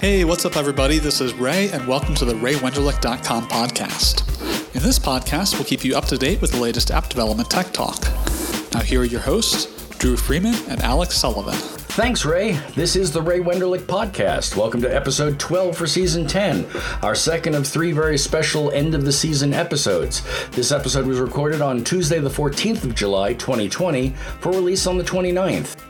Hey, what's up, everybody? This is Ray, and welcome to the RayWenderlich.com podcast. In this podcast, we'll keep you up to date with the latest app development tech talk. Now, here are your hosts, Drew Freeman and Alex Sullivan. Thanks, Ray. This is the Ray Wenderlich podcast. Welcome to episode 12 for season 10, our second of three very special end of the season episodes. This episode was recorded on Tuesday, the 14th of July, 2020, for release on the 29th.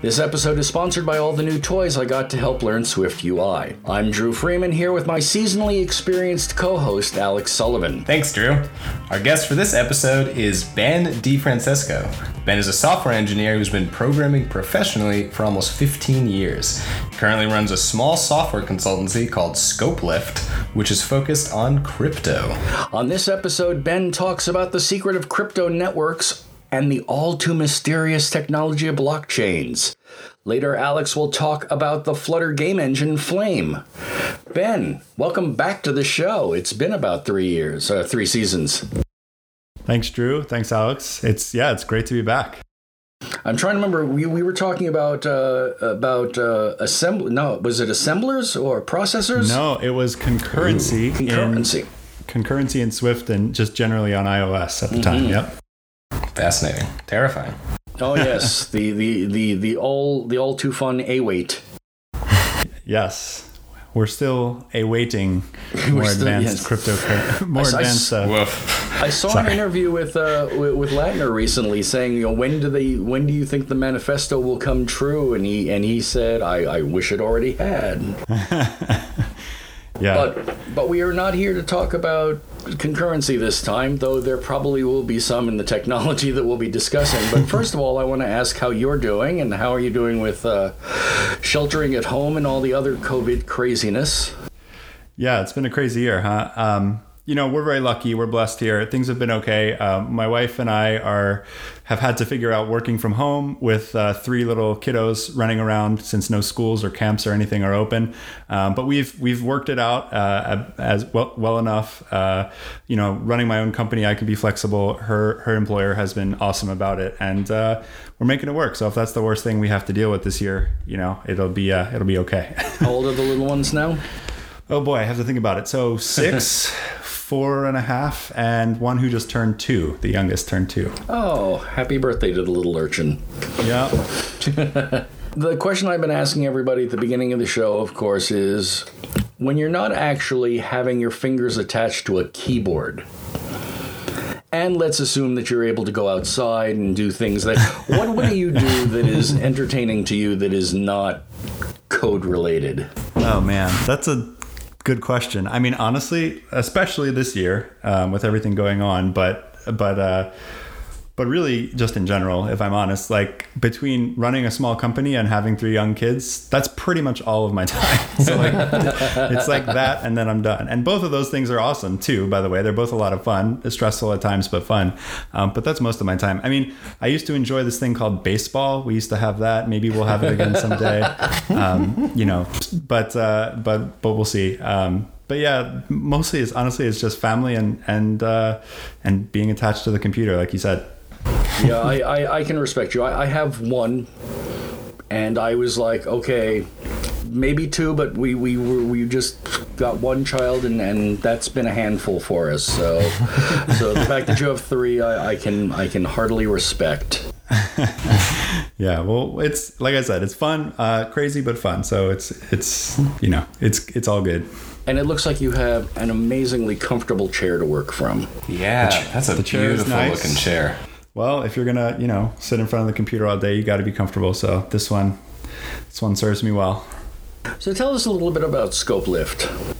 This episode is sponsored by all the new toys I got to help learn Swift UI. I'm Drew Freeman here with my seasonally experienced co host, Alex Sullivan. Thanks, Drew. Our guest for this episode is Ben DiFrancesco. Ben is a software engineer who's been programming professionally for almost 15 years. He currently runs a small software consultancy called ScopeLift, which is focused on crypto. On this episode, Ben talks about the secret of crypto networks and the all too mysterious technology of blockchains. Later, Alex will talk about the Flutter game engine Flame. Ben, welcome back to the show. It's been about three years, uh, three seasons. Thanks, Drew. Thanks, Alex. It's yeah, it's great to be back. I'm trying to remember. We, we were talking about uh, about uh, assembly. No, was it assemblers or processors? No, it was concurrency. Ooh, concurrency. In, concurrency in Swift and just generally on iOS at the mm-hmm. time. Yep. Fascinating. Terrifying. Oh yes, the the the the all the all too fun a await. yes. We're still awaiting more still, advanced yes. crypto, more I, advanced. I, uh, I saw sorry. an interview with, uh, with with Lattner recently saying, you know, when do they, when do you think the manifesto will come true? And he and he said, I, I wish it already had. Yeah. But but we are not here to talk about concurrency this time, though there probably will be some in the technology that we'll be discussing. But first of all, I want to ask how you're doing and how are you doing with uh, sheltering at home and all the other COVID craziness. Yeah, it's been a crazy year, huh? Um, you know, we're very lucky. We're blessed here. Things have been okay. Um, my wife and I are have had to figure out working from home with uh, three little kiddos running around since no schools or camps or anything are open. Um, but we've we've worked it out uh, as well, well enough. Uh, you know, running my own company, I can be flexible. Her her employer has been awesome about it, and uh, we're making it work. So if that's the worst thing we have to deal with this year, you know, it'll be uh, it'll be okay. How old are the little ones now? Oh boy, I have to think about it. So six, four and a half, and one who just turned two. The youngest turned two. Oh, happy birthday to the little urchin. Yeah. the question I've been asking everybody at the beginning of the show, of course, is when you're not actually having your fingers attached to a keyboard. And let's assume that you're able to go outside and do things that. what, what do you do that is entertaining to you that is not code related? Oh man, that's a good question. I mean, honestly, especially this year um, with everything going on, but but uh, but really just in general if i'm honest like between running a small company and having three young kids that's pretty much all of my time. So like it's like that and then i'm done. And both of those things are awesome too by the way. They're both a lot of fun. It's stressful at times but fun. Um, but that's most of my time. I mean i used to enjoy this thing called baseball. We used to have that. Maybe we'll have it again someday. Um, you know but uh, but but we'll see. Um, but yeah, mostly it's honestly it's just family and and uh, and being attached to the computer, like you said yeah, I, I, I, can respect you. I, I have one, and I was like, okay, maybe two, but we we were, we just got one child, and, and that's been a handful for us. So so the fact that you have three, I, I can I can heartily respect. yeah, well, it's like I said, it's fun, uh, crazy but fun. So it's it's you know it's it's all good. And it looks like you have an amazingly comfortable chair to work from. Yeah, that's a beautiful nice. looking chair well, if you're gonna, you know, sit in front of the computer all day, you got to be comfortable. So this one, this one serves me well. So tell us a little bit about ScopeLift.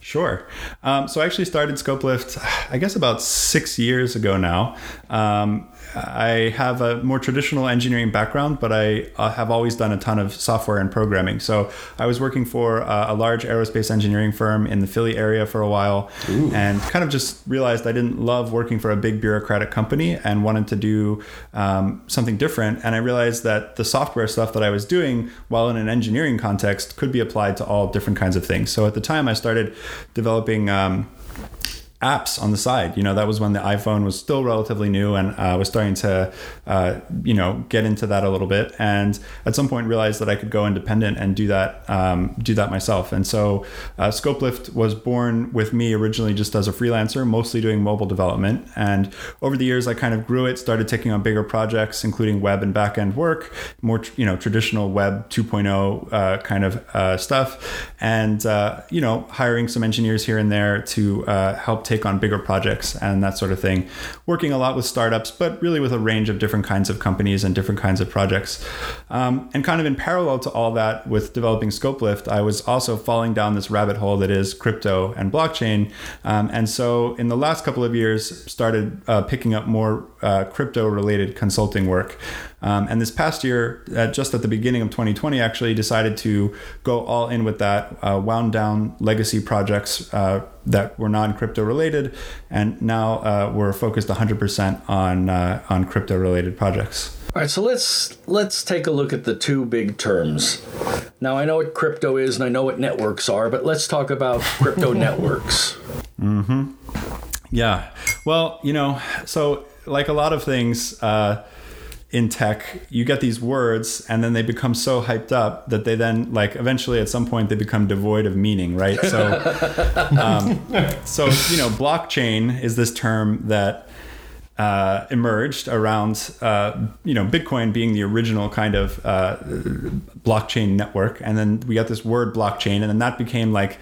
Sure. Um, so I actually started ScopeLift, I guess about six years ago now. Um, I have a more traditional engineering background, but I uh, have always done a ton of software and programming. So I was working for uh, a large aerospace engineering firm in the Philly area for a while Ooh. and kind of just realized I didn't love working for a big bureaucratic company and wanted to do um, something different. And I realized that the software stuff that I was doing while in an engineering context could be applied to all different kinds of things. So at the time, I started developing. Um, apps on the side. You know, that was when the iPhone was still relatively new and uh, was starting to, uh, you know, get into that a little bit. And at some point realized that I could go independent and do that, um, do that myself. And so uh, ScopeLift was born with me originally just as a freelancer, mostly doing mobile development. And over the years, I kind of grew it, started taking on bigger projects, including web and backend work, more, you know, traditional web 2.0 uh, kind of uh, stuff. And, uh, you know, hiring some engineers here and there to help take on bigger projects and that sort of thing. Working a lot with startups, but really with a range of different kinds of companies and different kinds of projects. Um, and kind of in parallel to all that, with developing ScopeLift, I was also falling down this rabbit hole that is crypto and blockchain. Um, and so in the last couple of years, started uh, picking up more uh, crypto related consulting work. Um, and this past year, uh, just at the beginning of 2020, actually decided to go all in with that, uh, wound down legacy projects uh, that were non crypto related, and now uh, we're focused 100% on uh, on crypto related projects. All right, so let's let's take a look at the two big terms. Now I know what crypto is and I know what networks are, but let's talk about crypto networks. Mm-hmm. Yeah. Well, you know, so like a lot of things. Uh, in tech, you get these words and then they become so hyped up that they then like eventually at some point they become devoid of meaning, right? So, um, so you know, blockchain is this term that uh, emerged around uh, you know Bitcoin being the original kind of uh, blockchain network, and then we got this word blockchain, and then that became like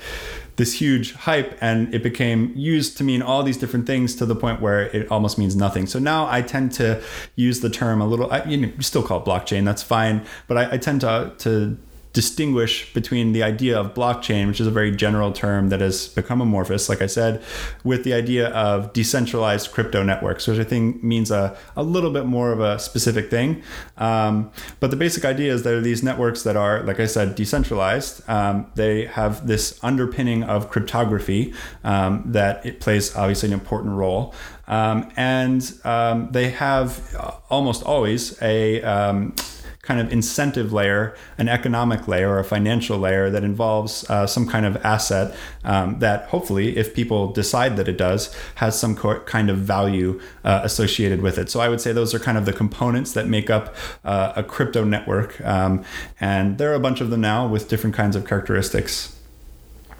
this huge hype and it became used to mean all these different things to the point where it almost means nothing. So now I tend to use the term a little, I, you know, still call it blockchain, that's fine. But I, I tend to, to distinguish between the idea of blockchain, which is a very general term that has become amorphous, like I said, with the idea of decentralized crypto networks, which I think means a, a little bit more of a specific thing. Um, but the basic idea is there are these networks that are, like I said, decentralized. Um, they have this underpinning of cryptography um, that it plays obviously an important role. Um, and um, they have almost always a um, kind of incentive layer, an economic layer, or a financial layer that involves uh, some kind of asset um, that hopefully, if people decide that it does, has some co- kind of value uh, associated with it. So I would say those are kind of the components that make up uh, a crypto network. Um, and there are a bunch of them now with different kinds of characteristics.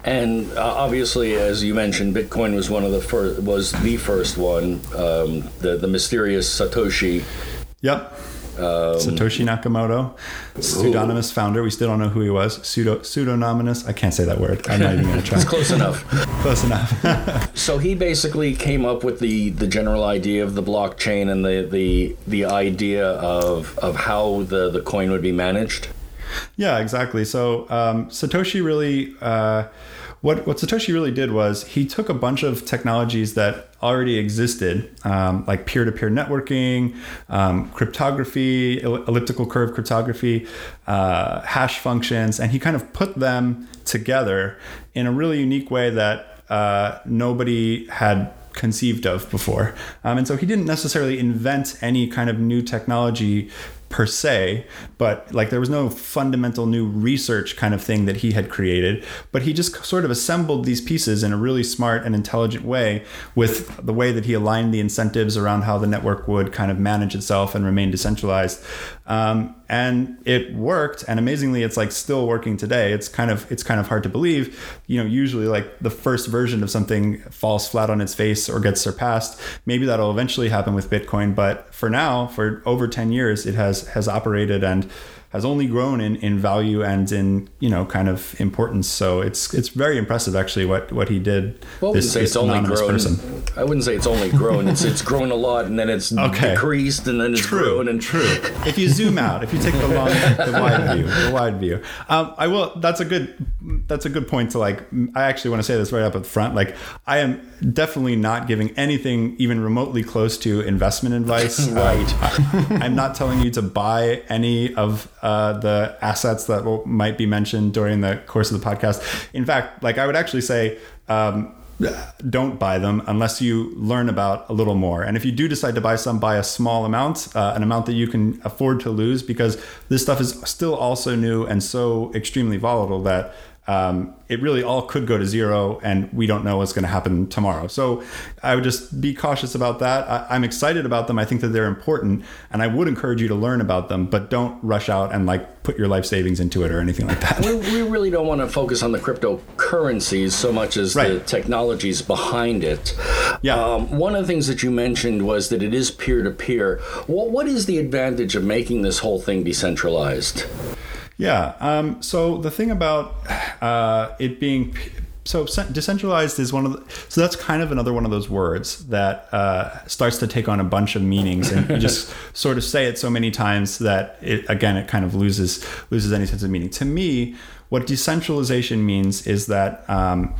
And uh, obviously, as you mentioned, Bitcoin was one of the first, was the first one, um, the the mysterious Satoshi. Yep. Um, Satoshi Nakamoto, pseudonymous ooh. founder. We still don't know who he was. Pseudo pseudonymous. I can't say that word. I'm not even going to try. it's close enough. close enough. so he basically came up with the the general idea of the blockchain and the the the idea of of how the the coin would be managed. Yeah, exactly. So um, Satoshi really. Uh, what what Satoshi really did was he took a bunch of technologies that already existed, um, like peer-to-peer networking, um, cryptography, elliptical curve cryptography, uh, hash functions, and he kind of put them together in a really unique way that uh, nobody had conceived of before. Um, and so he didn't necessarily invent any kind of new technology per se, but like there was no fundamental new research kind of thing that he had created. But he just sort of assembled these pieces in a really smart and intelligent way with the way that he aligned the incentives around how the network would kind of manage itself and remain decentralized. Um, and it worked and amazingly it's like still working today it's kind of it's kind of hard to believe you know usually like the first version of something falls flat on its face or gets surpassed maybe that'll eventually happen with bitcoin but for now for over 10 years it has has operated and has only grown in, in value and in you know kind of importance. So it's it's very impressive actually what what he did. Well, this, say it's only grown. Person. I wouldn't say it's only grown. It's it's grown a lot and then it's okay. decreased and then it's true, grown and true. if you zoom out, if you take the long the wide view, the wide view, um, I will. That's a good that's a good point to like. I actually want to say this right up at the front. Like I am definitely not giving anything even remotely close to investment advice. right. I, I'm not telling you to buy any of uh, the assets that will, might be mentioned during the course of the podcast. In fact, like I would actually say, um, don't buy them unless you learn about a little more. And if you do decide to buy some, buy a small amount, uh, an amount that you can afford to lose, because this stuff is still also new and so extremely volatile that um, it really all could go to zero, and we don't know what's going to happen tomorrow. So I would just be cautious about that. I, am excited about them. I think that they're important, and I would encourage you to learn about them, but don't rush out and like put your life savings into it or anything like that. We, we really don't want to focus on the cryptocurrencies so much as right. the technologies behind it. Yeah. Um, one of the things that you mentioned was that it is peer to peer. What is the advantage of making this whole thing decentralized? Yeah. Um, so the thing about uh, it being so decentralized is one of the, so that's kind of another one of those words that uh, starts to take on a bunch of meanings and you just sort of say it so many times that it again it kind of loses loses any sense of meaning to me what decentralization means is that um,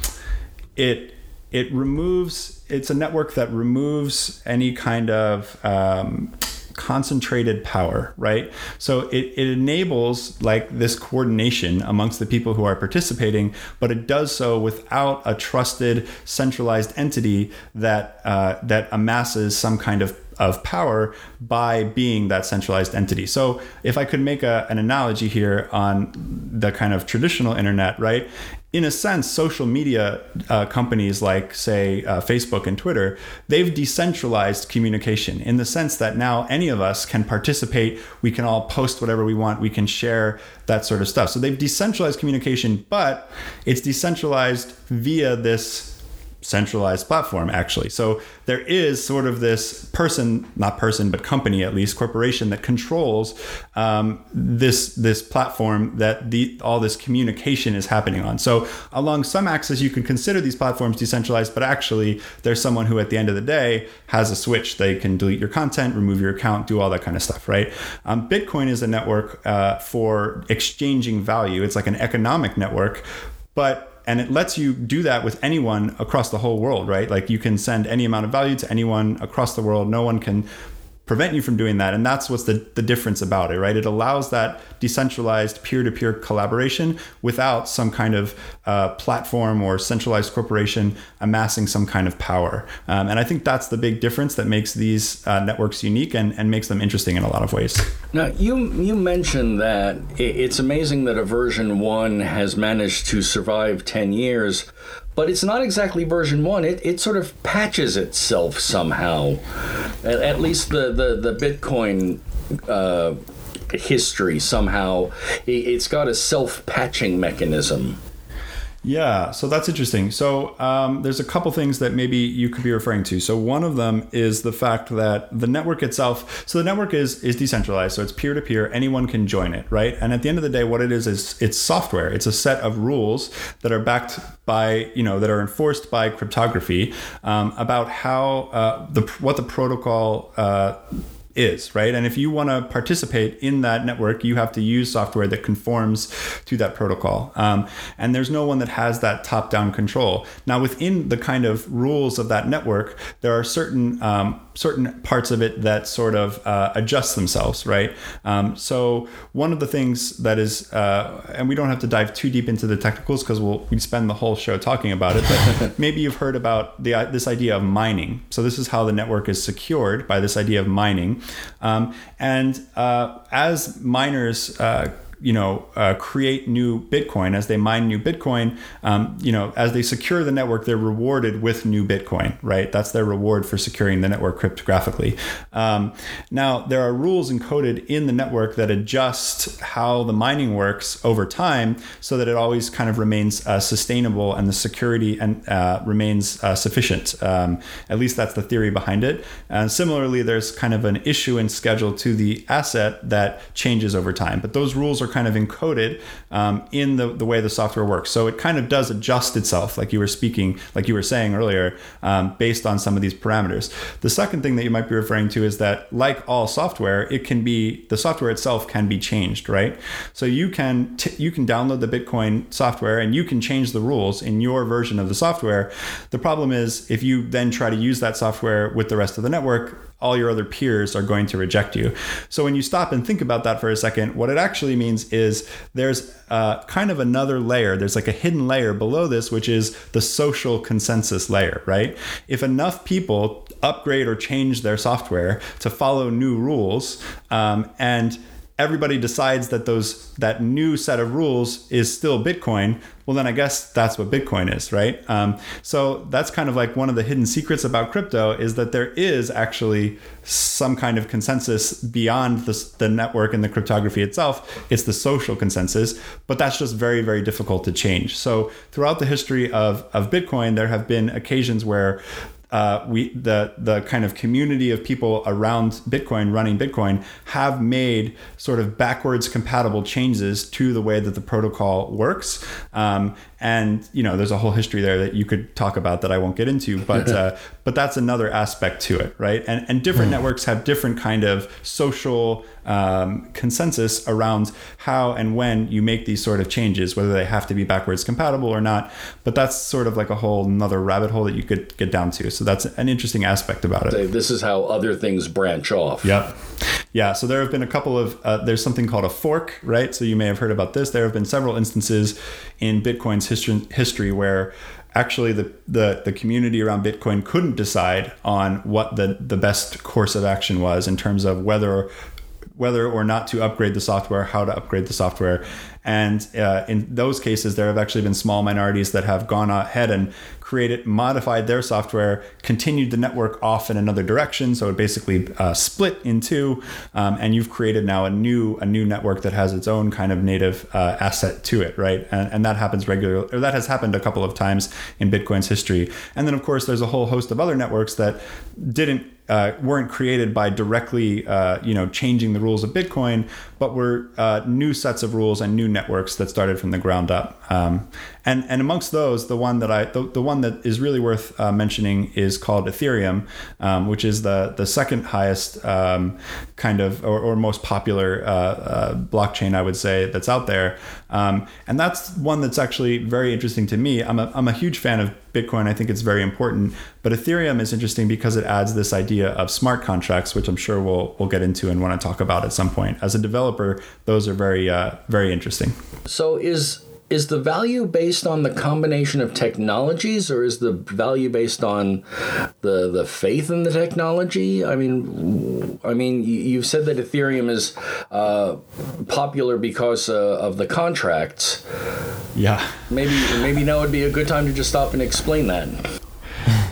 it it removes it's a network that removes any kind of um, concentrated power, right? So it, it enables like this coordination amongst the people who are participating, but it does so without a trusted centralized entity that uh, that amasses some kind of of power by being that centralized entity. So, if I could make a, an analogy here on the kind of traditional internet, right? In a sense, social media uh, companies like, say, uh, Facebook and Twitter, they've decentralized communication in the sense that now any of us can participate. We can all post whatever we want. We can share that sort of stuff. So they've decentralized communication, but it's decentralized via this centralized platform actually. So there is sort of this person not person but company at least corporation that controls um, this this platform that the all this communication is happening on. So along some axis you can consider these platforms decentralized but actually there's someone who at the end of the day has a switch. They can delete your content remove your account do all that kind of stuff right? Um, bitcoin is a network uh, for exchanging value. It's like an economic network but and it lets you do that with anyone across the whole world, right? Like you can send any amount of value to anyone across the world. No one can prevent you from doing that. And that's what's the, the difference about it, right? It allows that decentralized peer to peer collaboration without some kind of uh, platform or centralized corporation amassing some kind of power. Um, and I think that's the big difference that makes these uh, networks unique and, and makes them interesting in a lot of ways. Now, you, you mentioned that it's amazing that a version one has managed to survive 10 years but it's not exactly version one. It, it sort of patches itself somehow. At, at least the, the, the Bitcoin uh, history somehow, it, it's got a self patching mechanism. Yeah, so that's interesting. So um, there's a couple things that maybe you could be referring to. So one of them is the fact that the network itself. So the network is is decentralized, so it's peer to peer. Anyone can join it, right? And at the end of the day, what it is is it's software. It's a set of rules that are backed by you know that are enforced by cryptography um, about how uh, the what the protocol. Uh, is, right? And if you want to participate in that network, you have to use software that conforms to that protocol. Um, and there's no one that has that top down control. Now, within the kind of rules of that network, there are certain um, certain parts of it that sort of uh, adjust themselves, right? Um, so one of the things that is, uh, and we don't have to dive too deep into the technicals because we'll we spend the whole show talking about it. But maybe you've heard about the this idea of mining. So this is how the network is secured by this idea of mining, um, and uh, as miners uh, you know uh, create new Bitcoin as they mine new Bitcoin. Um, you know, as they secure the network, they're rewarded with new Bitcoin. Right, that's their reward for securing the network cryptographically. Um, now there are rules encoded in the network that adjust how the mining works over time, so that it always kind of remains uh, sustainable and the security and uh, remains uh, sufficient. Um, at least that's the theory behind it. And similarly, there's kind of an issuance schedule to the asset that changes over time, but those rules are kind of encoded um, in the, the way the software works. So it kind of does adjust itself, like you were speaking, like you were saying earlier, um, based on some of these parameters. The second thing that you might be referring to is that, like all software, it can be the software itself can be changed, right? So you can t- you can download the Bitcoin software and you can change the rules in your version of the software. The problem is if you then try to use that software with the rest of the network, all your other peers are going to reject you. So when you stop and think about that for a second, what it actually means is there's uh, kind of another layer. There's like a hidden layer below this, which is the social consensus layer, right? If enough people upgrade or change their software to follow new rules um, and everybody decides that those that new set of rules is still Bitcoin, well then I guess that's what Bitcoin is, right? Um, so that's kind of like one of the hidden secrets about crypto is that there is actually some kind of consensus beyond the, the network and the cryptography itself. It's the social consensus, but that's just very very difficult to change. So throughout the history of of Bitcoin, there have been occasions where uh, we the the kind of community of people around Bitcoin running Bitcoin have made sort of backwards compatible changes to the way that the protocol works. Um, and you know, there's a whole history there that you could talk about that I won't get into, but uh, but that's another aspect to it, right? And and different mm. networks have different kind of social um, consensus around how and when you make these sort of changes, whether they have to be backwards compatible or not. But that's sort of like a whole another rabbit hole that you could get down to. So that's an interesting aspect about it. This is how other things branch off. Yep. Yeah. So there have been a couple of uh, there's something called a fork, right? So you may have heard about this. There have been several instances in Bitcoin's history history where actually the, the, the community around Bitcoin couldn't decide on what the, the best course of action was in terms of whether whether or not to upgrade the software, how to upgrade the software. And uh, in those cases, there have actually been small minorities that have gone ahead and created, modified their software, continued the network off in another direction. So it basically uh, split in two, um, and you've created now a new a new network that has its own kind of native uh, asset to it, right? And, and that happens regularly, or that has happened a couple of times in Bitcoin's history. And then of course, there's a whole host of other networks that didn't uh, weren't created by directly, uh, you know, changing the rules of Bitcoin, but were uh, new sets of rules and new networks that started from the ground up. Um, and and amongst those, the one that I the, the one that is really worth uh, mentioning is called Ethereum, um, which is the the second highest um, kind of or, or most popular uh, uh, blockchain I would say that's out there. Um, and that's one that's actually very interesting to me. I'm a, I'm a huge fan of Bitcoin. I think it's very important, but Ethereum is interesting because it adds this idea of smart contracts, which I'm sure we'll we'll get into and want to talk about at some point. As a developer, those are very uh, very interesting. So is is the value based on the combination of technologies or is the value based on the the faith in the technology? I mean i mean you've said that ethereum is uh, popular because uh, of the contracts. Yeah. Maybe maybe now would be a good time to just stop and explain that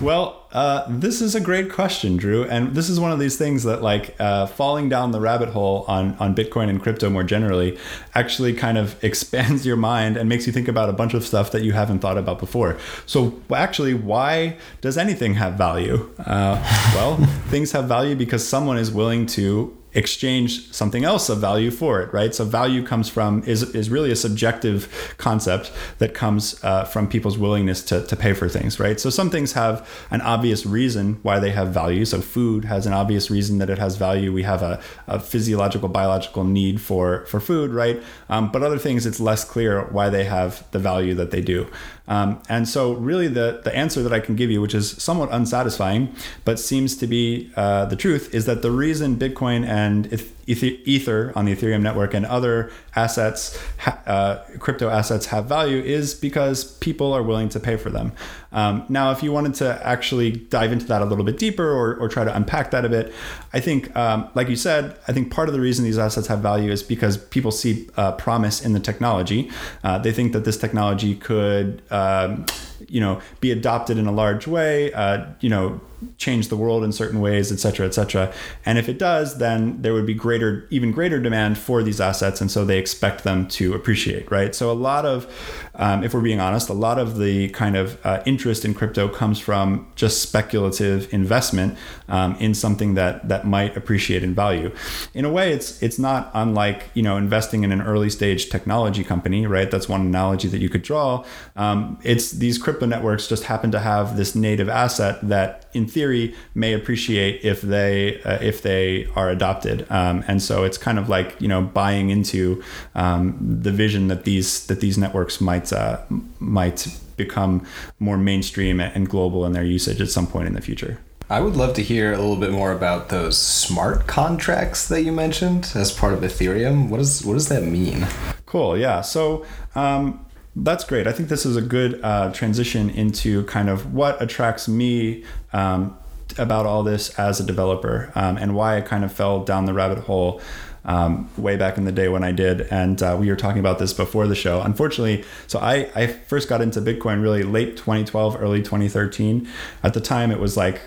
well, uh, this is a great question, Drew, and this is one of these things that, like, uh, falling down the rabbit hole on on Bitcoin and crypto more generally, actually kind of expands your mind and makes you think about a bunch of stuff that you haven't thought about before. So, actually, why does anything have value? Uh, well, things have value because someone is willing to exchange something else of value for it right? So value comes from is is really a subjective concept that comes uh, from people's willingness to, to pay for things right? So some things have an obvious reason why they have value. So food has an obvious reason that it has value. We have a, a physiological biological need for for food right? Um, but other things it's less clear why they have the value that they do um, and so, really, the, the answer that I can give you, which is somewhat unsatisfying, but seems to be uh, the truth, is that the reason Bitcoin and Ether on the Ethereum network and other assets, uh, crypto assets have value is because people are willing to pay for them. Um, now, if you wanted to actually dive into that a little bit deeper or, or try to unpack that a bit, I think, um, like you said, I think part of the reason these assets have value is because people see uh, promise in the technology. Uh, they think that this technology could, um, you know, be adopted in a large way, uh, you know, change the world in certain ways, et cetera, et cetera. And if it does, then there would be greater, even greater demand for these assets. And so they expect them to appreciate, right? So a lot of, um, if we're being honest, a lot of the kind of uh, interest in crypto comes from just speculative investment um, in something that that might appreciate in value. In a way, it's it's not unlike you know investing in an early stage technology company, right? That's one analogy that you could draw. Um, it's these crypto networks just happen to have this native asset that in theory may appreciate if they uh, if they are adopted um, and so it's kind of like you know buying into um, the vision that these that these networks might uh, might become more mainstream and global in their usage at some point in the future I would love to hear a little bit more about those smart contracts that you mentioned as part of Ethereum. What does what does that mean? Cool. Yeah. So um, that's great. I think this is a good uh, transition into kind of what attracts me um, about all this as a developer um, and why I kind of fell down the rabbit hole um, way back in the day when I did, and uh, we were talking about this before the show. Unfortunately, so I, I first got into Bitcoin really late 2012, early 2013. At the time, it was like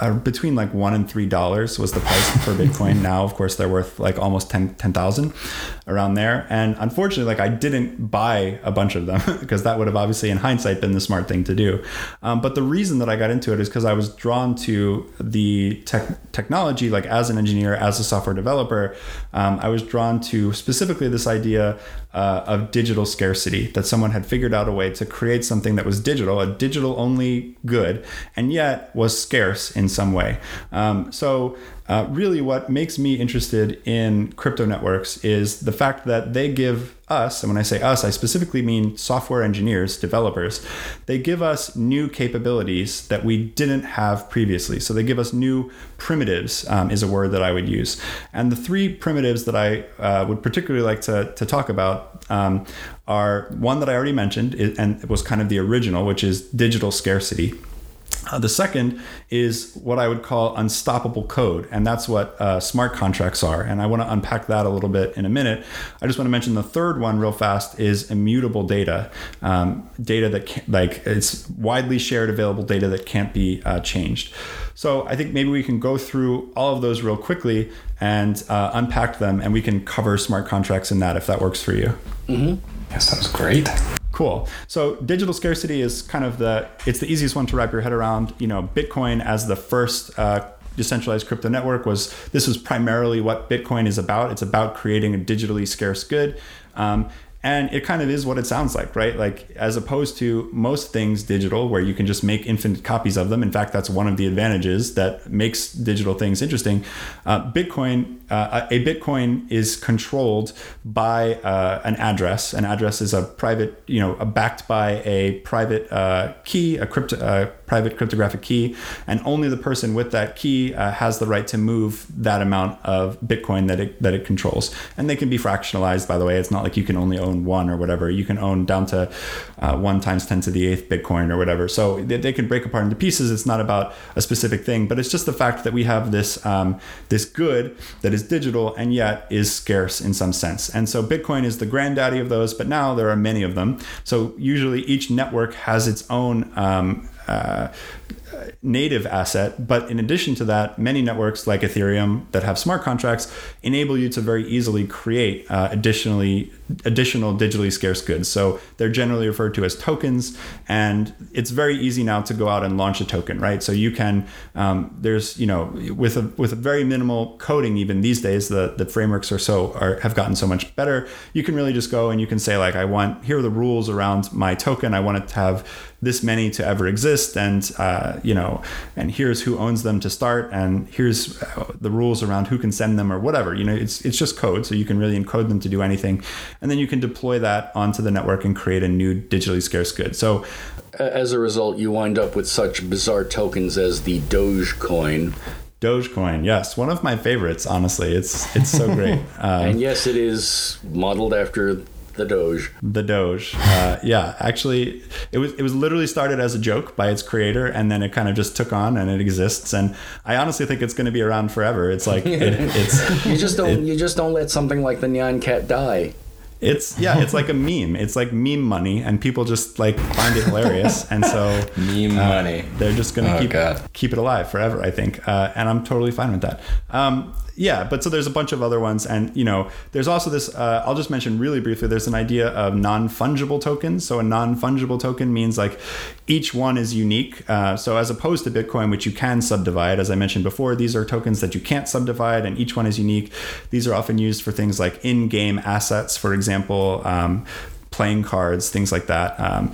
uh, between like one and three dollars was the price for Bitcoin. now, of course, they're worth like almost 10 10,000 around there. And unfortunately, like I didn't buy a bunch of them because that would have obviously, in hindsight, been the smart thing to do. Um, but the reason that I got into it is because I was drawn to the tech- technology, like as an engineer, as a software developer, um, I was drawn to specifically this idea uh, of digital scarcity that someone had figured out a way to create something that was digital, a digital only good, and yet was scarce in some way. Um, so uh, really, what makes me interested in crypto networks is the fact that they give us, and when I say us, I specifically mean software engineers, developers, they give us new capabilities that we didn't have previously. So they give us new primitives, um, is a word that I would use. And the three primitives that I uh, would particularly like to, to talk about um, are one that I already mentioned, and it was kind of the original, which is digital scarcity. Uh, the second is what I would call unstoppable code, and that's what uh, smart contracts are. And I want to unpack that a little bit in a minute. I just want to mention the third one real fast is immutable data, um, data that can, like it's widely shared, available data that can't be uh, changed. So I think maybe we can go through all of those real quickly and uh, unpack them, and we can cover smart contracts in that if that works for you. Mm-hmm. That sounds great. Cool. So digital scarcity is kind of the it's the easiest one to wrap your head around. You know, Bitcoin as the first uh, decentralized crypto network was this was primarily what Bitcoin is about. It's about creating a digitally scarce good. Um, and it kind of is what it sounds like right like as opposed to most things digital where you can just make infinite copies of them in fact that's one of the advantages that makes digital things interesting uh, bitcoin uh, a bitcoin is controlled by uh, an address an address is a private you know backed by a private uh, key a crypto uh, private cryptographic key and only the person with that key uh, has the right to move that amount of bitcoin that it that it controls and they can be fractionalized by the way it's not like you can only own one or whatever. You can own down to uh, one times 10 to the eighth Bitcoin or whatever. So they, they, can break apart into pieces. It's not about a specific thing, but it's just the fact that we have this um, this good that is digital and yet is scarce in some sense. And so Bitcoin is the granddaddy of those, but now there are many of them. So usually each network has its own um, uh, native asset. But in addition to that, many networks like Ethereum that have smart contracts enable you to very easily create uh, additionally additional digitally scarce goods. So they're generally referred to as tokens, and it's very easy now to go out and launch a token, right? So you can um, there's you know with a with a very minimal coding even these days the the frameworks are so are have gotten so much better. You can really just go and you can say like I want here are the rules around my token. I want it to have this many to ever exist and uh, you know and here's who owns them to start and here's uh, the rules around who can send them or whatever you know it's it's just code so you can really encode them to do anything and then you can deploy that onto the network and create a new digitally scarce good so as a result you wind up with such bizarre tokens as the dogecoin Dogecoin, yes, one of my favorites. Honestly, it's it's so great. Um, and yes, it is modeled after the Doge. The Doge. Uh, yeah, actually, it was it was literally started as a joke by its creator, and then it kind of just took on and it exists. And I honestly think it's going to be around forever. It's like it, it's you just don't it, you just don't let something like the Nyan Cat die. It's yeah, it's like a meme. It's like meme money, and people just like find it hilarious, and so meme uh, money. They're just gonna oh, keep God. keep it alive forever, I think, uh, and I'm totally fine with that. Um, yeah, but so there's a bunch of other ones, and you know, there's also this. Uh, I'll just mention really briefly. There's an idea of non-fungible tokens. So a non-fungible token means like each one is unique. Uh, so as opposed to Bitcoin, which you can subdivide, as I mentioned before, these are tokens that you can't subdivide, and each one is unique. These are often used for things like in-game assets, for example, um, playing cards, things like that. Um,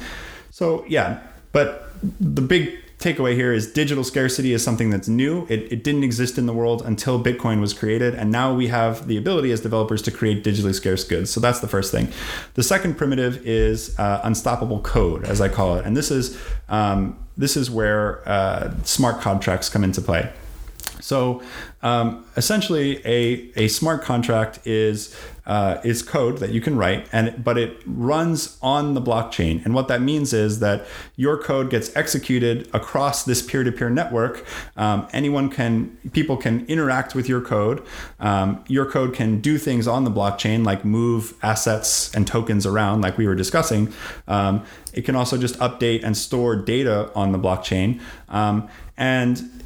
so yeah, but the big takeaway here is digital scarcity is something that's new. It, it didn't exist in the world until Bitcoin was created. And now we have the ability as developers to create digitally scarce goods. So that's the first thing. The second primitive is uh, unstoppable code, as I call it. And this is, um, this is where uh, smart contracts come into play. So um, essentially, a, a smart contract is uh, is code that you can write, and but it runs on the blockchain. And what that means is that your code gets executed across this peer-to-peer network. Um, anyone can, people can interact with your code. Um, your code can do things on the blockchain, like move assets and tokens around, like we were discussing. Um, it can also just update and store data on the blockchain. Um, and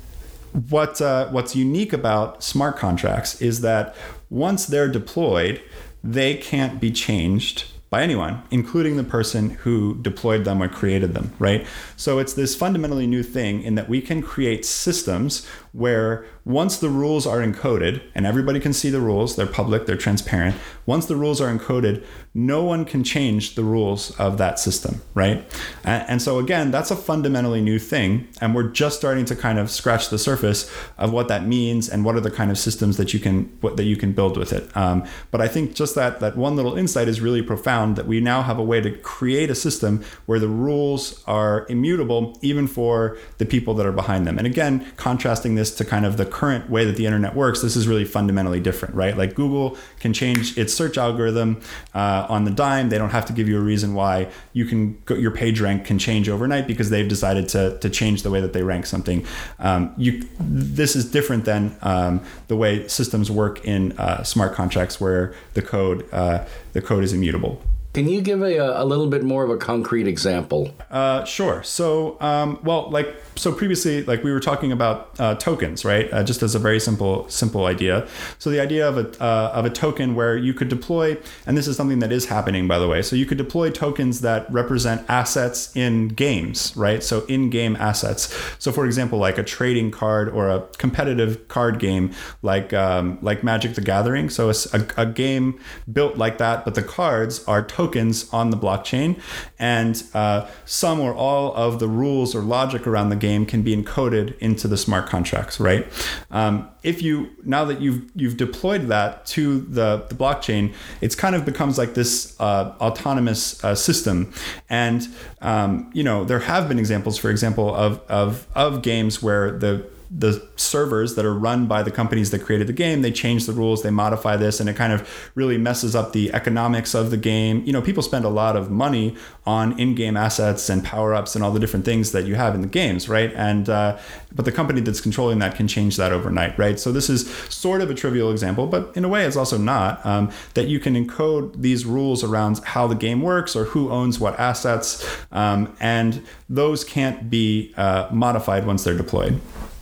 what uh, what's unique about smart contracts is that once they're deployed, they can't be changed by anyone, including the person who deployed them or created them, right? So it's this fundamentally new thing in that we can create systems where once the rules are encoded and everybody can see the rules, they're public, they're transparent. Once the rules are encoded, no one can change the rules of that system, right? And, so again, that's a fundamentally new thing, and we're just starting to kind of scratch the surface of what that means and what are the kind of systems that you can what, that you can build with it. Um, but I think just that that one little insight is really profound that we now have a way to create a system where the rules are immutable even for the people that are behind them. And again, contrasting this to kind of the current way that the internet works, this is really fundamentally different, right? Like Google can change its search algorithm uh, on the dime. They don't have to give you a reason why you can go, your page rank can change overnight because they've decided to, to change the way that they rank something. Um, you, this is different than um, the way systems work in uh, smart contracts where the code uh, the code is immutable. Can you give a, a little bit more of a concrete example? Uh, sure. So, um, well, like so previously, like we were talking about uh, tokens, right? Uh, just as a very simple simple idea. So the idea of a uh, of a token where you could deploy, and this is something that is happening, by the way. So you could deploy tokens that represent assets in games, right? So in-game assets. So for example, like a trading card or a competitive card game, like um, like Magic the Gathering. So a, a game built like that, but the cards are tokens on the blockchain, and uh, some or all of the rules or logic around the game game can be encoded into the smart contracts, right? Um, if you now that you've you've deployed that to the, the blockchain, it's kind of becomes like this uh, autonomous uh, system, and um, you know there have been examples, for example, of of of games where the the servers that are run by the companies that created the game they change the rules they modify this and it kind of really messes up the economics of the game. You know people spend a lot of money on in-game assets and power-ups and all the different things that you have in the games right? And uh, but the company that's controlling that can change that overnight right? So this is sort of a trivial example but in a way it's also not um, that you can encode these rules around how the game works or who owns what assets um, and those can't be uh, modified once they're deployed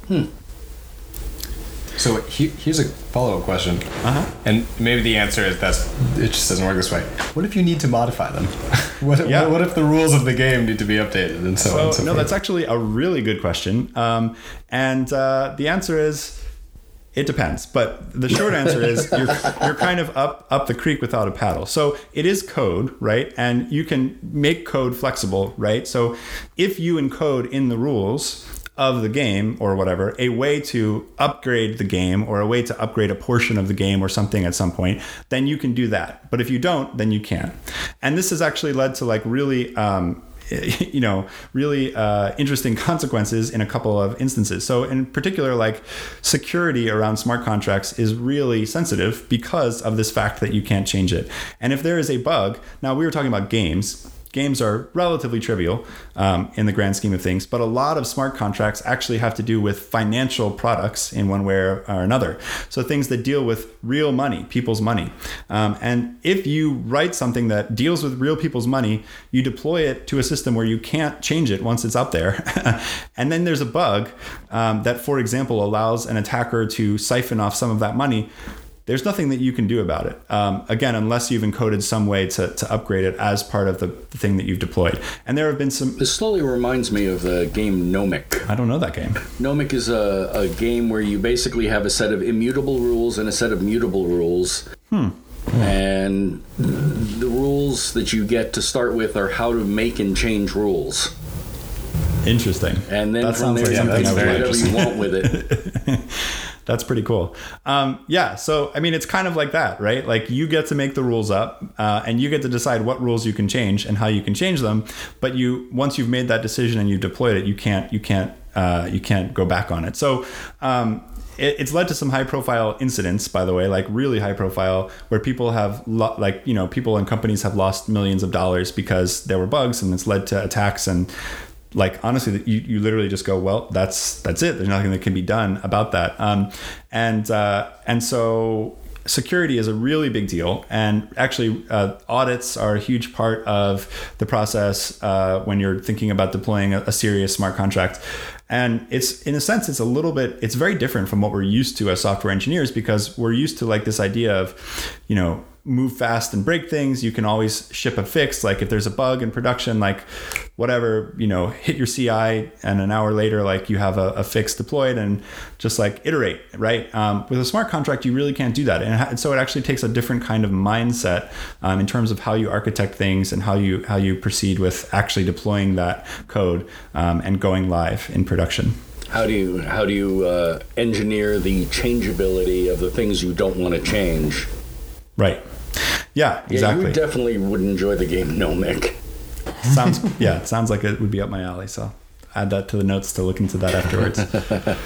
Hmm. So he, here's a follow up question, uh-huh. and maybe the answer is that's it just doesn't work this way. What if you need to modify them? what, yeah. what, what, if the rules of the game need to be updated and so, so on? And so no, forth? that's actually a really good question, um, and uh, the answer is it depends, but the short answer is you're you're kind of up up the creek without a paddle. So it is code, right? And you can make code flexible, right? So if you encode in the rules of the game or whatever, a way to upgrade the game or a way to upgrade a portion of the game or something at some point, then you can do that. But if you don't, then you can't. And this has actually led to like really um, you know really uh, interesting consequences in a couple of instances so in particular like security around smart contracts is really sensitive because of this fact that you can't change it and if there is a bug now we were talking about games games are relatively trivial um, in the grand scheme of things, but a lot of smart contracts actually have to do with financial products in one way or another. So things that deal with real money, people's money. Um, and if you write something that deals with real people's money, you deploy it to a system where you can't change it once it's up there. and then there's a bug um, that, for example, allows an attacker to siphon off some of that money there's nothing that you can do about it. Um, again, unless you've encoded some way to, to upgrade it as part of the, the, thing that you've deployed. And there have been some. This slowly reminds me of the game Nomic. I don't know that game. Nomic is a, a game where you basically have a set of immutable rules and a set of mutable rules. Hmm. And the rules that you get to start with are how to make and change rules. Interesting. And then that from there, like you do whatever you want with it. That's pretty cool. Um, yeah. So, I mean, it's kind of like that, right? Like you get to make the rules up uh, and you get to decide what rules you can change and how you can change them. But you, once you've made that decision and you've deployed it, you can't, you can't, uh, you can't go back on it. So, um, it, it's led to some high profile incidents, by the way, like really high profile, where people have lo- like you know people and companies have lost millions of dollars because there were bugs, and it's led to attacks and like honestly you, you literally just go well that's that's it. There's nothing that can be done about that. Um, and uh, and so security is a really big deal. And actually uh, audits are a huge part of the process uh, when you're thinking about deploying a, a, serious smart contract. And it's in a sense it's a little bit it's very different from what we're used to as software engineers because we're used to like this idea of you know move fast and break things. You can always ship a fix. Like if there's a bug in production, like whatever, you know, hit your CI and an hour later, like you have a, a fix deployed and just like iterate, right? Um, with a smart contract, you really can't do that. And so it actually takes a different kind of mindset um, in terms of how you architect things and how you, how you proceed with actually deploying that code um, and going live in production. How do you how do you uh, engineer the changeability of the things you don't want to change? Right. Yeah, exactly. Yeah, you definitely would enjoy the game Nomic. Sounds yeah, it sounds like it would be up my alley. So add that to the notes to look into that afterwards.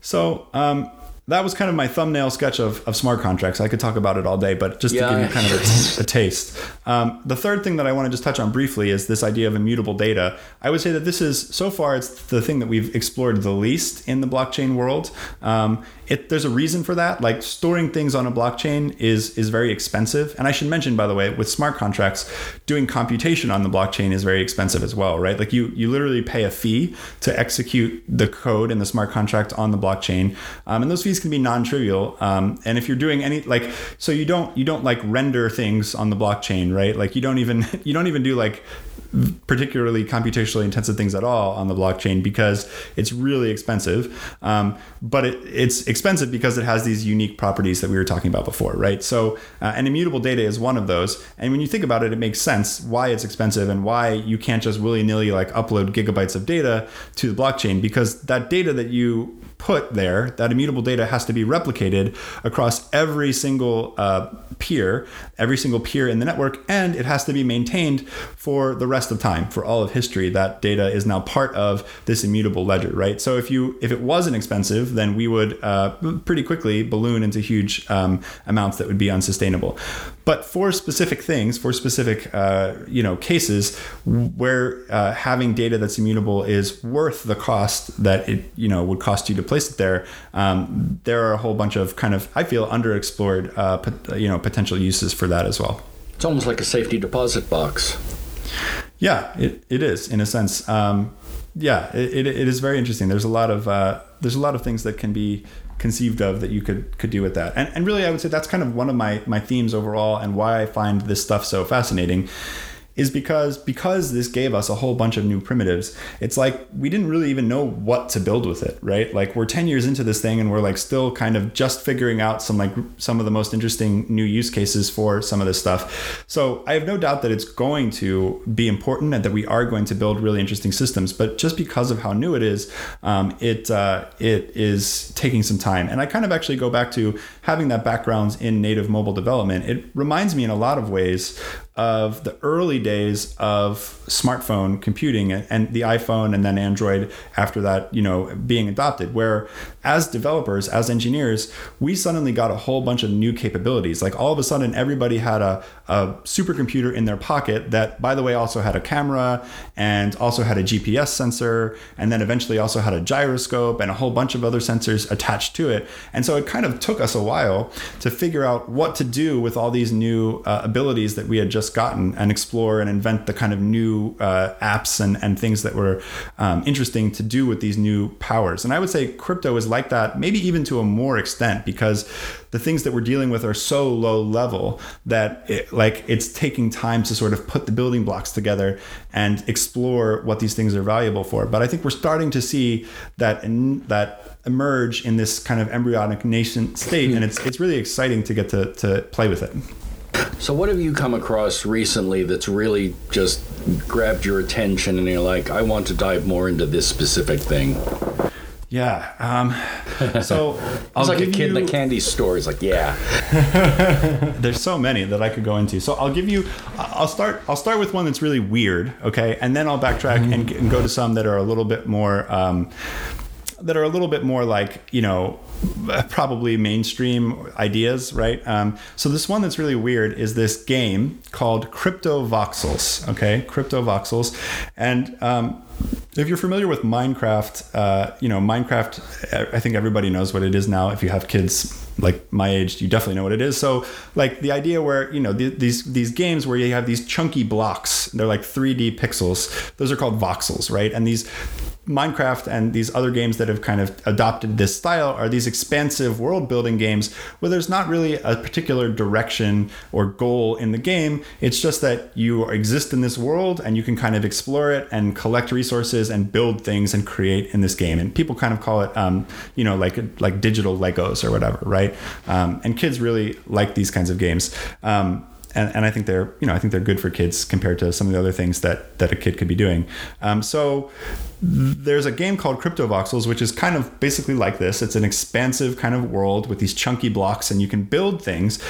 so um, that was kind of my thumbnail sketch of, of smart contracts. I could talk about it all day, but just yeah. to give you kind of a, a taste. Um, the third thing that I want to just touch on briefly is this idea of immutable data. I would say that this is so far it's the thing that we've explored the least in the blockchain world. Um, it, there's a reason for that. Like storing things on a blockchain is is very expensive. And I should mention, by the way, with smart contracts, doing computation on the blockchain is very expensive as well, right? Like you you literally pay a fee to execute the code in the smart contract on the blockchain, um, and those fees can be non-trivial. Um, and if you're doing any like, so you don't you don't like render things on the blockchain, right? Like you don't even you don't even do like particularly computationally intensive things at all on the blockchain because it's really expensive. Um, but it, it's expensive because it has these unique properties that we were talking about before, right? So, uh, and immutable data is one of those. And when you think about it, it makes sense why it's expensive and why you can't just willy nilly like upload gigabytes of data to the blockchain because that data that you put there, that immutable data has to be replicated across every single uh, peer, every single peer in the network, and it has to be maintained for the rest of time, for all of history. That data is now part of this immutable ledger, right? So if you if it wasn't expensive, then we would uh, pretty quickly balloon into huge um, amounts that would be unsustainable. But for specific things, for specific uh, you know cases where uh, having data that's immutable is worth the cost that it you know would cost you to place it there, um, there are a whole bunch of kind of I feel underexplored uh, you know potential uses for that as well. It's almost like a safety deposit box. Yeah, it, it is in a sense. Um, yeah, it, it is very interesting. There's a lot of uh, there's a lot of things that can be conceived of that you could could do with that. And, and really, I would say that's kind of one of my my themes overall, and why I find this stuff so fascinating is because because this gave us a whole bunch of new primitives it's like we didn't really even know what to build with it right? Like we're 10 years into this thing and we're like still kind of just figuring out some like some of the most interesting new use cases for some of this stuff. So i have no doubt that it's going to be important and that we are going to build really interesting systems but just because of how new it is um, it uh, it is taking some time. And i kind of actually go back to having that background in native mobile development. It reminds me in a lot of ways of the early days of smartphone computing and the iPhone and then Android after that, you know, being adopted, where as developers, as engineers, we suddenly got a whole bunch of new capabilities. Like all of a sudden, everybody had a, a supercomputer in their pocket that, by the way, also had a camera and also had a GPS sensor, and then eventually also had a gyroscope and a whole bunch of other sensors attached to it. And so it kind of took us a while to figure out what to do with all these new uh, abilities that we had just gotten and explore and invent the kind of new uh, apps and, and things that were um, interesting to do with these new powers. And I would say crypto is like that, maybe even to a more extent, because the things that we're dealing with are so low level that it, like it's taking time to sort of put the building blocks together and explore what these things are valuable for. But I think we're starting to see that in, that emerge in this kind of embryonic nascent state, and it's it's really exciting to get to to play with it. So, what have you come across recently that's really just grabbed your attention and you're like, I want to dive more into this specific thing? Yeah. Um, so I was like a kid you, in the candy store. He's like, yeah. there's so many that I could go into. So I'll give you. I'll start. I'll start with one that's really weird. Okay, and then I'll backtrack mm-hmm. and, and, go to some that are a little bit more. Um, that are a little bit more like you know probably mainstream ideas, right? Um, so this one that's really weird is this game called Crypto Voxels. Okay, Crypto Voxels, and um, if you're familiar with Minecraft, uh, you know Minecraft. I think everybody knows what it is now. If you have kids like my age, you definitely know what it is. So like the idea where you know these these games where you have these chunky blocks, they're like 3D pixels. Those are called voxels, right? And these Minecraft and these other games that have kind of adopted this style are these expansive world building games where there's not really a particular direction or goal in the game. It's just that you exist in this world and you can kind of explore it and collect resources and build things and create in this game. And people kind of call it, um, you know, like like digital Legos or whatever, right? Um, and kids really like these kinds of games. Um, and, and I think they're you know I think they're good for kids compared to some of the other things that that a kid could be doing. Um, so there's a game called Crypto Voxels, which is kind of basically like this. It's an expansive kind of world with these chunky blocks, and you can build things,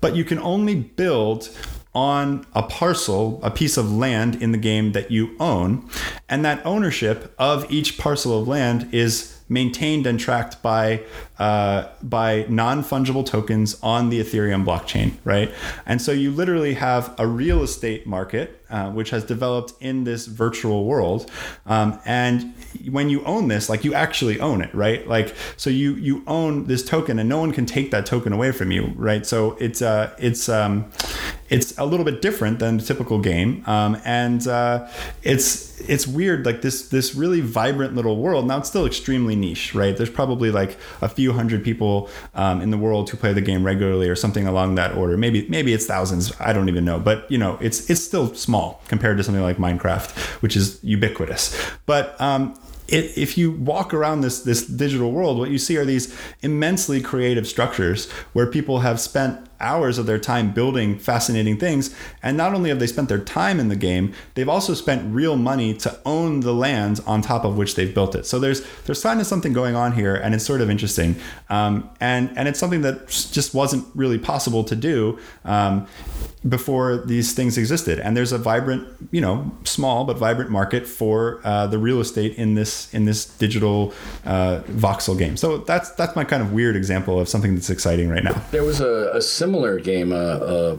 but you can only build on a parcel, a piece of land in the game that you own. And that ownership of each parcel of land is maintained and tracked by uh, by non-fungible tokens on the Ethereum blockchain, right? And so you literally have a real estate market uh, which has developed in this virtual world, um, and when you own this, like you actually own it, right? Like so you you own this token, and no one can take that token away from you, right? So it's uh it's um it's a little bit different than the typical game, um, and uh, it's it's weird like this this really vibrant little world. Now it's still extremely niche, right? There's probably like a few hundred people um, in the world who play the game regularly, or something along that order. Maybe maybe it's thousands. I don't even know, but you know it's it's still small compared to something like Minecraft, which is ubiquitous. But um, it, if you walk around this this digital world, what you see are these immensely creative structures where people have spent hours of their time building fascinating things. And not only have they spent their time in the game, they've also spent real money to own the lands on top of which they've built it. So there's there's kind of something going on here, and it's sort of interesting. Um, and and it's something that just wasn't really possible to do. Um, before these things existed. And there's a vibrant, you know, small but vibrant market for uh, the real estate in this in this digital uh, voxel game. So that's that's my kind of weird example of something that's exciting right now. There was a, a similar game uh, a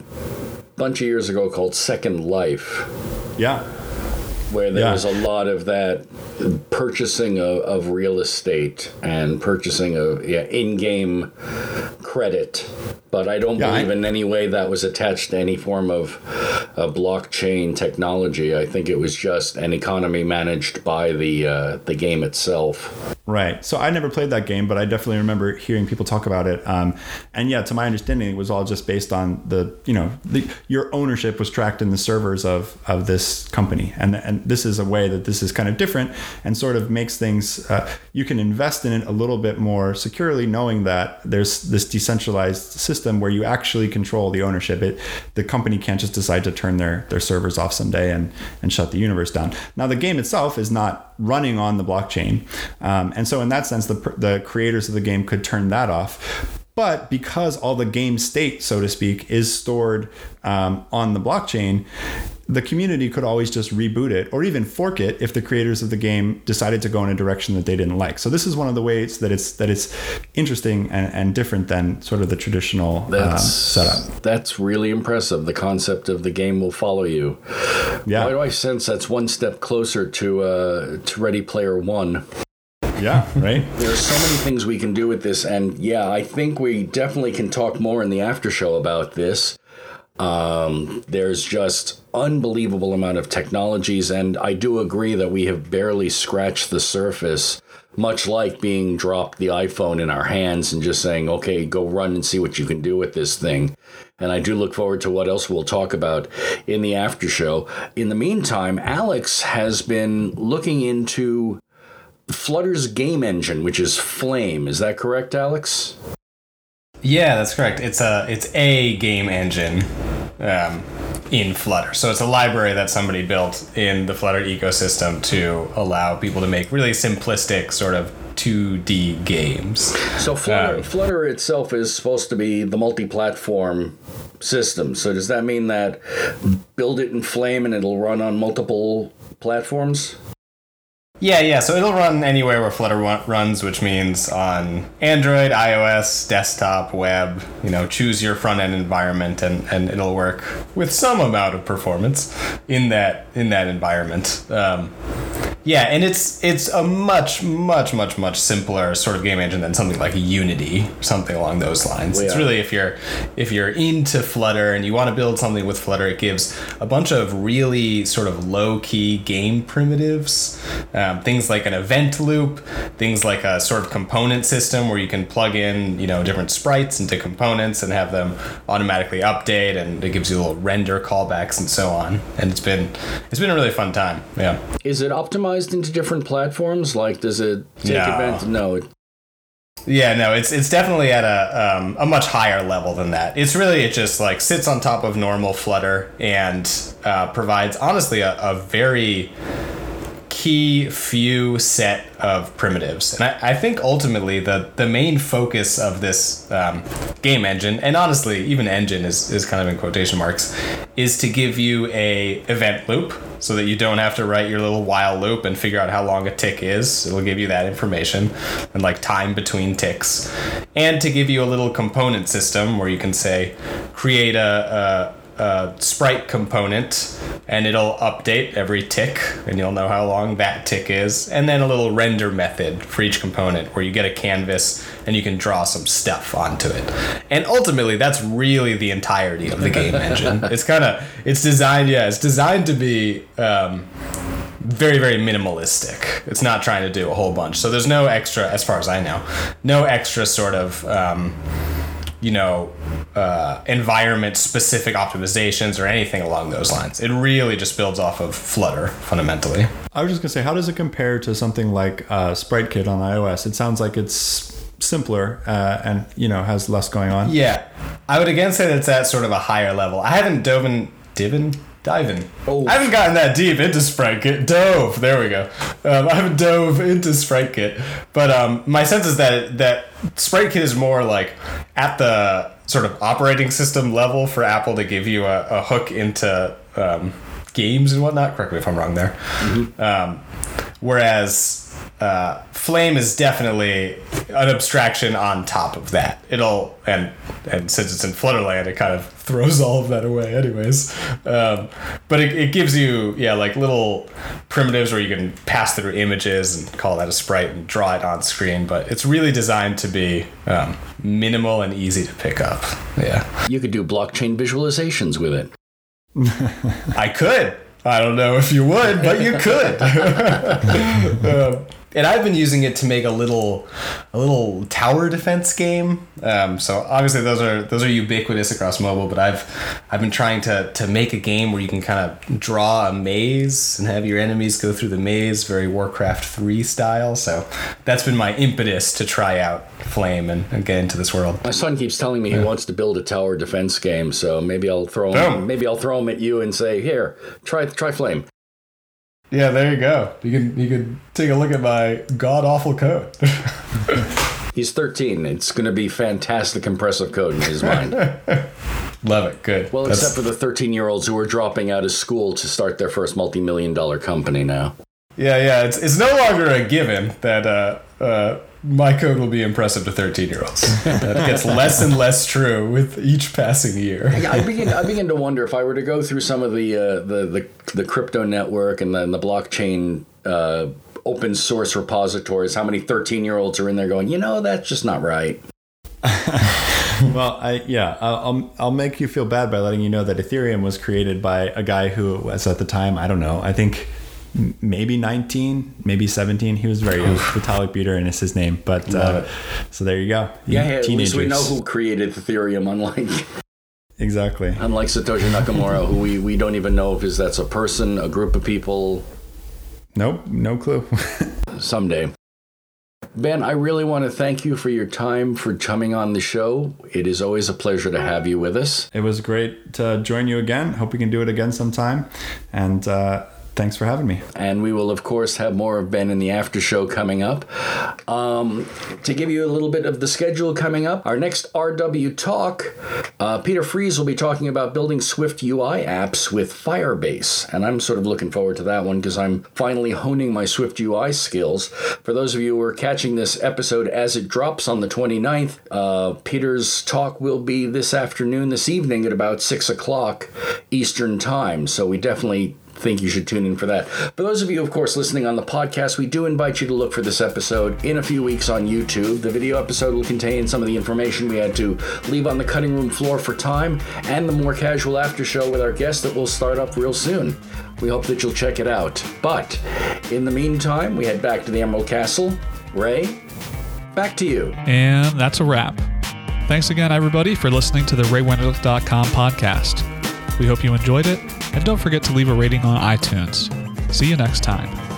bunch of years ago called Second Life. Yeah. Where there yeah. was a lot of that purchasing of, of real estate and purchasing of yeah, in-game credit but I don't yeah, believe I, in any way that was attached to any form of uh, blockchain technology. I think it was just an economy managed by the uh, the game itself. Right. So I never played that game, but I definitely remember hearing people talk about it. Um, and yeah, to my understanding, it was all just based on the you know the, your ownership was tracked in the servers of of this company, and and this is a way that this is kind of different and sort of makes things uh, you can invest in it a little bit more securely, knowing that there's this decentralized system where you actually control the ownership. It the company can't just decide to turn their their servers off someday and and shut the universe down. Now the game itself is not running on the blockchain, um, and so in that sense, the the creators of the game could turn that off. But because all the game state, so to speak, is stored um, on the blockchain, the community could always just reboot it or even fork it if the creators of the game decided to go in a direction that they didn't like. So this is one of the ways that it's that it's interesting and, and different than sort of the traditional uh, setup. That's really impressive. The concept of the game will follow you. Yeah. Why do I sense that's one step closer to uh, to Ready Player One? Yeah, right. There's so many things we can do with this, and yeah, I think we definitely can talk more in the after show about this. Um, there's just unbelievable amount of technologies, and I do agree that we have barely scratched the surface. Much like being dropped the iPhone in our hands and just saying, "Okay, go run and see what you can do with this thing." And I do look forward to what else we'll talk about in the after show. In the meantime, Alex has been looking into Flutter's game engine, which is Flame. Is that correct, Alex? Yeah, that's correct. It's a it's a game engine um, in Flutter. So it's a library that somebody built in the Flutter ecosystem to allow people to make really simplistic sort of 2D games. So Flutter, um, Flutter itself is supposed to be the multi-platform system. So does that mean that build it in Flame and it'll run on multiple platforms? Yeah, yeah. So it'll run anywhere where Flutter runs, which means on Android, iOS, desktop, web. You know, choose your front end environment, and, and it'll work with some amount of performance in that in that environment. Um, yeah, and it's it's a much much much much simpler sort of game engine than something like Unity, something along those lines. Well, It's really if you're if you're into Flutter and you want to build something with Flutter, it gives a bunch of really sort of low key game primitives, um, things like an event loop, things like a sort of component system where you can plug in you know different sprites into components and have them automatically update, and it gives you little render callbacks and so on. And it's been it's been a really fun time. Yeah. Is it optimized into different platforms? Like, does it take No. advantage? No. Yeah, no, it's it's definitely at a um, a much higher level than that. It's really it just like sits on top of normal Flutter and uh, provides honestly a, a very key few set of primitives. And I, I think ultimately the the main focus of this um, game engine, and honestly even engine is, is kind of in quotation marks, is to give you a event loop so that you don't have to write your little while loop and figure out how long a tick is. It'll give you that information and like time between ticks. And to give you a little component system where you can say create a, a a sprite component and it'll update every tick and you'll know how long that tick is. And then a little render method for each component where you get a canvas and you can draw some stuff onto it. And ultimately that's really the entirety of the game engine. It's kind of it's designed yeah it's designed to be um, very very minimalistic. It's not trying to do a whole bunch. So there's no extra as far as i know no extra sort of um, you know, uh, environment specific optimizations or anything along those lines. It really just builds off of Flutter fundamentally. I was just gonna say, how does it compare to something like uh, SpriteKit on iOS? It sounds like it's simpler uh, and you know has less going on. Yeah, I would again say that it's at sort of a higher level. I haven't dove in, divin, diving. Oh. I haven't gotten that deep into SpriteKit. Dove. There we go. Um, I haven't dove into SpriteKit, but um, my sense is that that SpriteKit is more like at the sort of operating system level for Apple to give you a, a hook into um, games and whatnot. Correct me if I'm wrong there. Um, whereas uh, Flame is definitely an abstraction on top of that. It'll and and since it's in Flutterland, it kind of throws all of that away, anyways. Um, but it, it gives you yeah like little primitives where you can pass through images and call that a sprite and draw it on screen. But it's really designed to be um, minimal and easy to pick up. Yeah, You could do blockchain visualizations with it. I could. I don't know if you would, but you could. Um, and I've been using it to make a little, a little tower defense game. Um, so obviously those are those are ubiquitous across mobile. But I've I've been trying to to make a game where you can kind of draw a maze and have your enemies go through the maze, very Warcraft three style. So that's been my impetus to try out Flame and, and get into this world. My son keeps telling me he wants to build a tower defense game, so maybe I'll throw him. Maybe I'll throw him at you and say, "Here, try try Flame." Yeah, there you go. You can you can take a look at my god awful code. He's 13. It's going to be fantastic, impressive code in his mind. Love it. Good. Well, That's- except for the 13 year olds who are dropping out of school to start their first multi million dollar company now. Yeah, yeah. It's, it's no longer a given that uh, uh, my code will be impressive to 13 year olds. That gets less and less true with each passing year. Yeah, I begin. I begin to wonder if I were to go through some of the uh, the, the the crypto network and then the blockchain uh, open source repositories, how many 13 year olds are in there going, you know, that's just not right. Well, I yeah, I'll, I'll I'll make you feel bad by letting you know that Ethereum was created by a guy who was at the time I don't know I think m- maybe 19, maybe 17. He was very young. Vitalik Buterin is his name, but uh, so there you go. Yeah, hey, at least we know who created Ethereum, unlike exactly. unlike Satoshi Nakamoto, who we, we don't even know if is that's a person, a group of people. Nope, no clue. someday. Ben, I really want to thank you for your time for coming on the show. It is always a pleasure to have you with us. it was great to join you again. Hope we can do it again sometime. And uh, thanks for having me. And we will, of course, have more of Ben in the after show coming up. Um, to give you a little bit of the schedule coming up, our next RW talk, uh, Peter Friese will be talking about building Swift UI apps with Firebase. And I'm sort of looking forward to that one because I'm finally honing my Swift UI skills. For those of you who are catching this episode as it drops on the 29th, uh, Peter's talk will be this afternoon, this evening at about 6 o'clock Eastern Time. So we definitely think you should tune in for that. For those of you, of course, listening on the podcast, we do invite you to look for this episode in a few weeks on YouTube. The video episode will contain some of the information we had to leave on the cutting room floor for time and the more casual after show with our guest that will start up real soon. We hope that you'll check it out. But in the meantime, we head back to the Emerald Castle. Ray, back to you. And that's a wrap. Thanks again, everybody, for listening to the RayWenderlich.com podcast. We hope you enjoyed it, and don't forget to leave a rating on iTunes. See you next time.